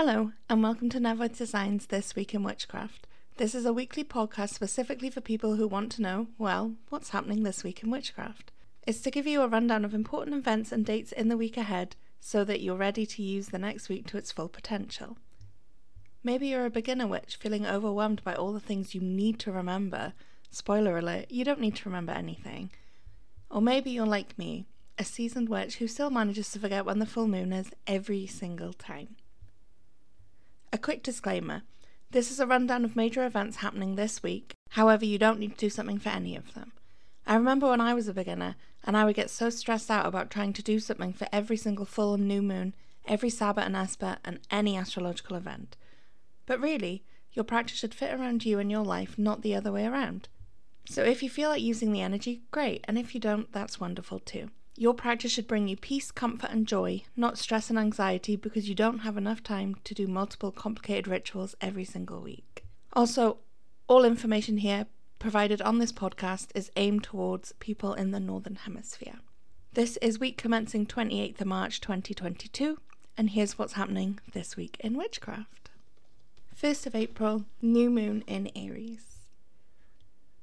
Hello, and welcome to Nefoedd Designs This Week in Witchcraft. This is a weekly podcast specifically for people who want to know, well, what's happening this week in witchcraft. It's to give you a rundown of important events and dates in the week ahead so that you're ready to use the next week to its full potential. Maybe you're a beginner witch feeling overwhelmed by all the things you need to remember. Spoiler alert, you don't need to remember anything. Or maybe you're like me, a seasoned witch who still manages to forget when the full moon is every single time. A quick disclaimer this is a rundown of major events happening this week, however, you don't need to do something for any of them. I remember when I was a beginner, and I would get so stressed out about trying to do something for every single full and new moon, every Sabbat and Esbat, and any astrological event. But really, your practice should fit around you and your life, not the other way around. So if you feel like using the energy, great, and if you don't, that's wonderful too. Your practice should bring you peace, comfort, and joy, not stress and anxiety because you don't have enough time to do multiple complicated rituals every single week. Also, all information here provided on this podcast is aimed towards people in the Northern Hemisphere. This is week commencing 28th of March 2022, and here's what's happening this week in witchcraft. 1st of April, new moon in Aries.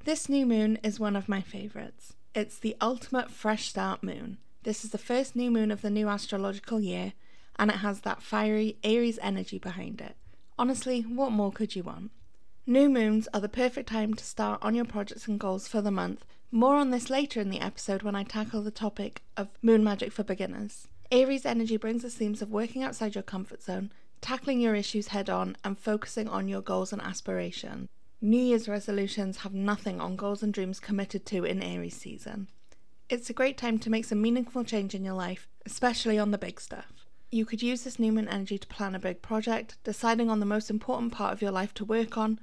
This new moon is one of my favourites. It's the ultimate fresh start moon. This is the first new moon of the new astrological year, and it has that fiery Aries energy behind it. Honestly, what more could you want? New moons are the perfect time to start on your projects and goals for the month. More on this later in the episode when I tackle the topic of moon magic for beginners. Aries energy brings the themes of working outside your comfort zone, tackling your issues head on, and focusing on your goals and aspirations. New Year's resolutions have nothing on goals and dreams committed to in Aries season. It's a great time to make some meaningful change in your life, especially on the big stuff. You could use this new moon energy to plan a big project, deciding on the most important part of your life to work on,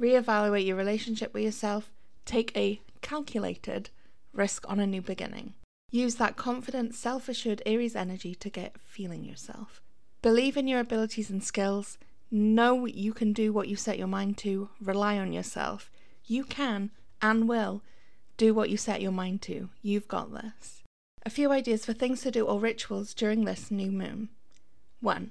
reevaluate your relationship with yourself, take a calculated risk on a new beginning. Use that confident, self assured Aries energy to get feeling yourself. Believe in your abilities and skills, Know you can do what you set your mind to. Rely on yourself. You can and will do what you set your mind to. You've got this. A few ideas for things to do or rituals during this new moon. 1.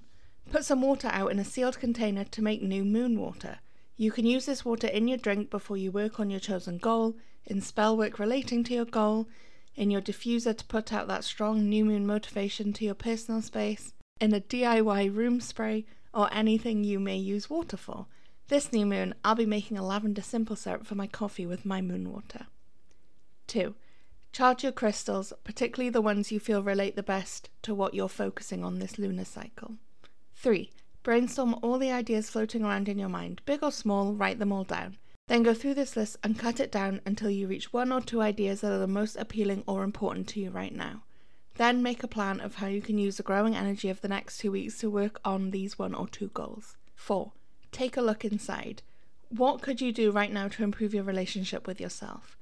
Put some water out in a sealed container to make new moon water. You can use this water in your drink before you work on your chosen goal, in spell work relating to your goal, in your diffuser to put out that strong new moon motivation to your personal space, in a DIY room spray, or anything you may use water for. This new moon, I'll be making a lavender simple syrup for my coffee with my moon water. 2. Charge your crystals, particularly the ones you feel relate the best to what you're focusing on this lunar cycle. 3. Brainstorm all the ideas floating around in your mind, big or small, write them all down. Then go through this list and cut it down until you reach one or two ideas that are the most appealing or important to you right now. Then make a plan of how you can use the growing energy of the next two weeks to work on these one or two goals. 4. Take a look inside. What could you do right now to improve your relationship with yourself?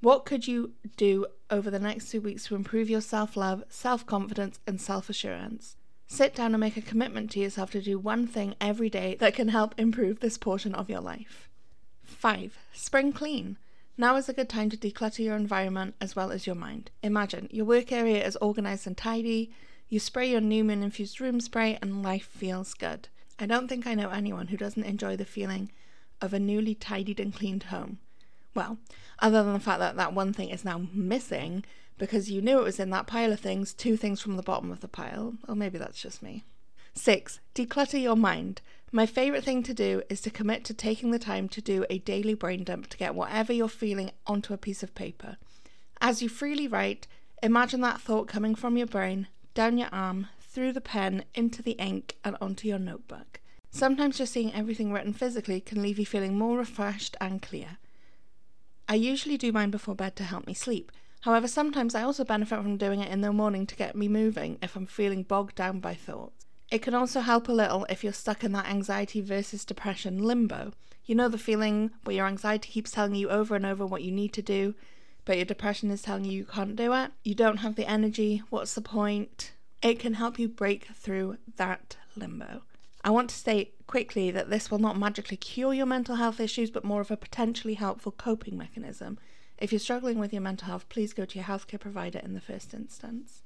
What could you do over the next two weeks to improve your self love, self confidence, and self assurance? Sit down and make a commitment to yourself to do one thing every day that can help improve this portion of your life. 5. Spring clean. Now is a good time to declutter your environment as well as your mind. Imagine your work area is organized and tidy, you spray your new moon infused room spray, and life feels good. I don't think I know anyone who doesn't enjoy the feeling of a newly tidied and cleaned home. Well, other than the fact that that one thing is now missing because you knew it was in that pile of things, two things from the bottom of the pile. Or maybe that's just me. Six, declutter your mind. My favourite thing to do is to commit to taking the time to do a daily brain dump to get whatever you're feeling onto a piece of paper. As you freely write, imagine that thought coming from your brain, down your arm, through the pen, into the ink, and onto your notebook. Sometimes just seeing everything written physically can leave you feeling more refreshed and clear. I usually do mine before bed to help me sleep. However, sometimes I also benefit from doing it in the morning to get me moving if I'm feeling bogged down by thoughts. It can also help a little if you're stuck in that anxiety versus depression limbo. You know the feeling where your anxiety keeps telling you over and over what you need to do, but your depression is telling you you can't do it. You don't have the energy. What's the point? It can help you break through that limbo. I want to state quickly that this will not magically cure your mental health issues, but more of a potentially helpful coping mechanism. If you're struggling with your mental health, please go to your healthcare provider in the first instance.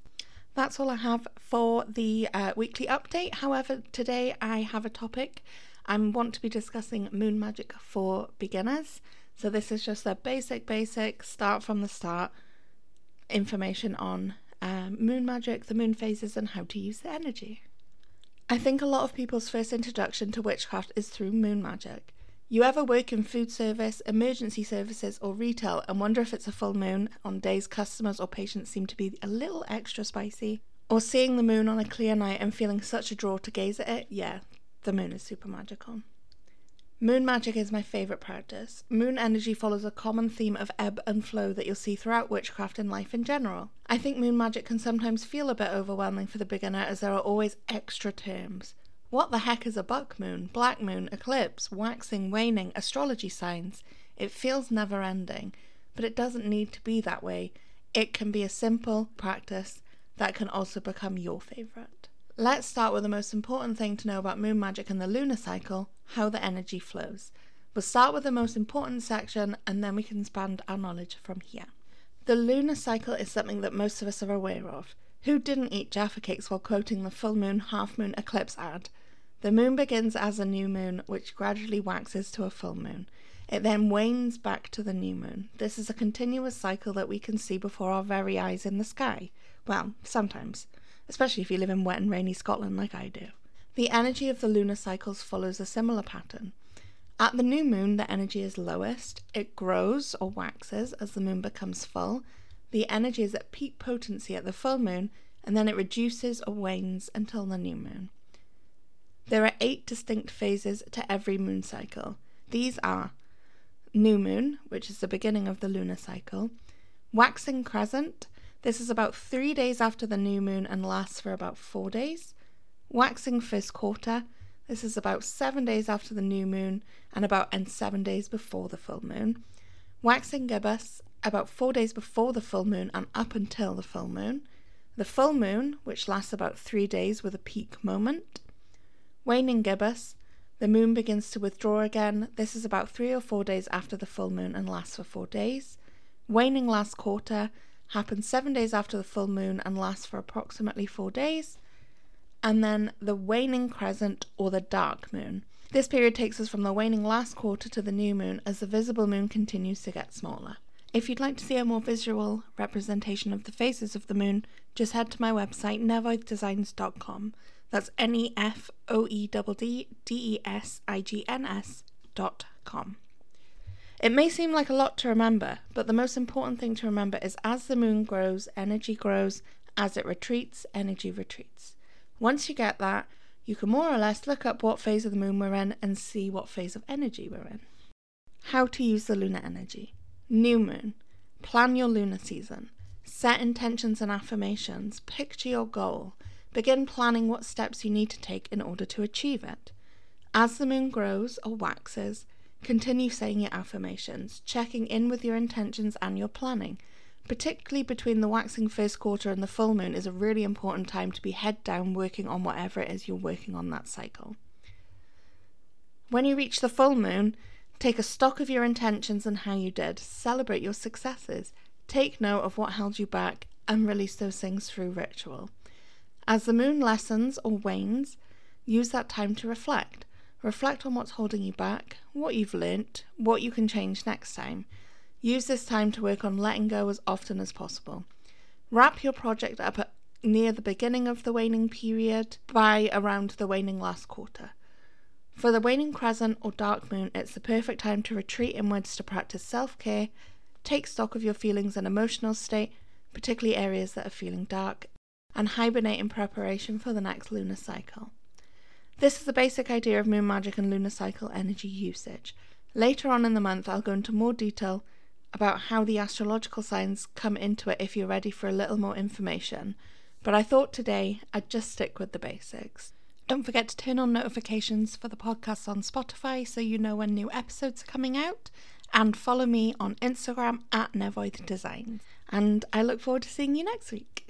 That's all I have for the uh, weekly update. However, today I have a topic. I want to be discussing moon magic for beginners. So, this is just a basic, basic, start from the start information on um, moon magic, the moon phases, and how to use the energy. I think a lot of people's first introduction to witchcraft is through moon magic. You ever work in food service, emergency services, or retail and wonder if it's a full moon on days customers or patients seem to be a little extra spicy? Or seeing the moon on a clear night and feeling such a draw to gaze at it? Yeah, the moon is super magical. Moon magic is my favourite practice. Moon energy follows a common theme of ebb and flow that you'll see throughout witchcraft and life in general. I think moon magic can sometimes feel a bit overwhelming for the beginner as there are always extra terms. What the heck is a buck moon, black moon, eclipse, waxing, waning, astrology signs? It feels never ending, but it doesn't need to be that way. It can be a simple practice that can also become your favourite. Let's start with the most important thing to know about moon magic and the lunar cycle how the energy flows. We'll start with the most important section and then we can expand our knowledge from here. The lunar cycle is something that most of us are aware of. Who didn't eat Jaffa cakes while quoting the full moon, half moon eclipse ad? The moon begins as a new moon, which gradually waxes to a full moon. It then wanes back to the new moon. This is a continuous cycle that we can see before our very eyes in the sky. Well, sometimes, especially if you live in wet and rainy Scotland like I do. The energy of the lunar cycles follows a similar pattern. At the new moon, the energy is lowest. It grows or waxes as the moon becomes full, the energy is at peak potency at the full moon, and then it reduces or wanes until the new moon. There are eight distinct phases to every moon cycle. These are new moon, which is the beginning of the lunar cycle, waxing crescent, this is about three days after the new moon and lasts for about four days. Waxing first quarter, this is about seven days after the new moon and about and seven days before the full moon. Waxing gibbous, about four days before the full moon and up until the full moon. The full moon, which lasts about three days with a peak moment. Waning gibbous, the moon begins to withdraw again. This is about three or four days after the full moon and lasts for four days. Waning last quarter happens seven days after the full moon and lasts for approximately four days. And then the waning crescent or the dark moon. This period takes us from the waning last quarter to the new moon as the visible moon continues to get smaller. If you'd like to see a more visual representation of the phases of the moon, just head to my website nefoedddesigns.com. That's N E F O E D D D E S I G N S dot com. It may seem like a lot to remember, but the most important thing to remember is as the moon grows, energy grows. As it retreats, energy retreats. Once you get that, you can more or less look up what phase of the moon we're in and see what phase of energy we're in. How to use the lunar energy. New moon. Plan your lunar season. Set intentions and affirmations. Picture your goal. Begin planning what steps you need to take in order to achieve it. As the moon grows or waxes, continue saying your affirmations, checking in with your intentions and your planning. Particularly between the waxing first quarter and the full moon is a really important time to be head down working on whatever it is you're working on that cycle. When you reach the full moon, Take a stock of your intentions and how you did. Celebrate your successes. Take note of what held you back and release those things through ritual. As the moon lessens or wanes, use that time to reflect. Reflect on what's holding you back, what you've learnt, what you can change next time. Use this time to work on letting go as often as possible. Wrap your project up near the beginning of the waning period by around the waning last quarter. For the waning crescent or dark moon, it's the perfect time to retreat inwards to practice self care, take stock of your feelings and emotional state, particularly areas that are feeling dark, and hibernate in preparation for the next lunar cycle. This is the basic idea of moon magic and lunar cycle energy usage. Later on in the month, I'll go into more detail about how the astrological signs come into it if you're ready for a little more information, but I thought today I'd just stick with the basics. Don't forget to turn on notifications for the podcast on Spotify so you know when new episodes are coming out. And follow me on Instagram at Nefoedd Designs. And I look forward to seeing you next week.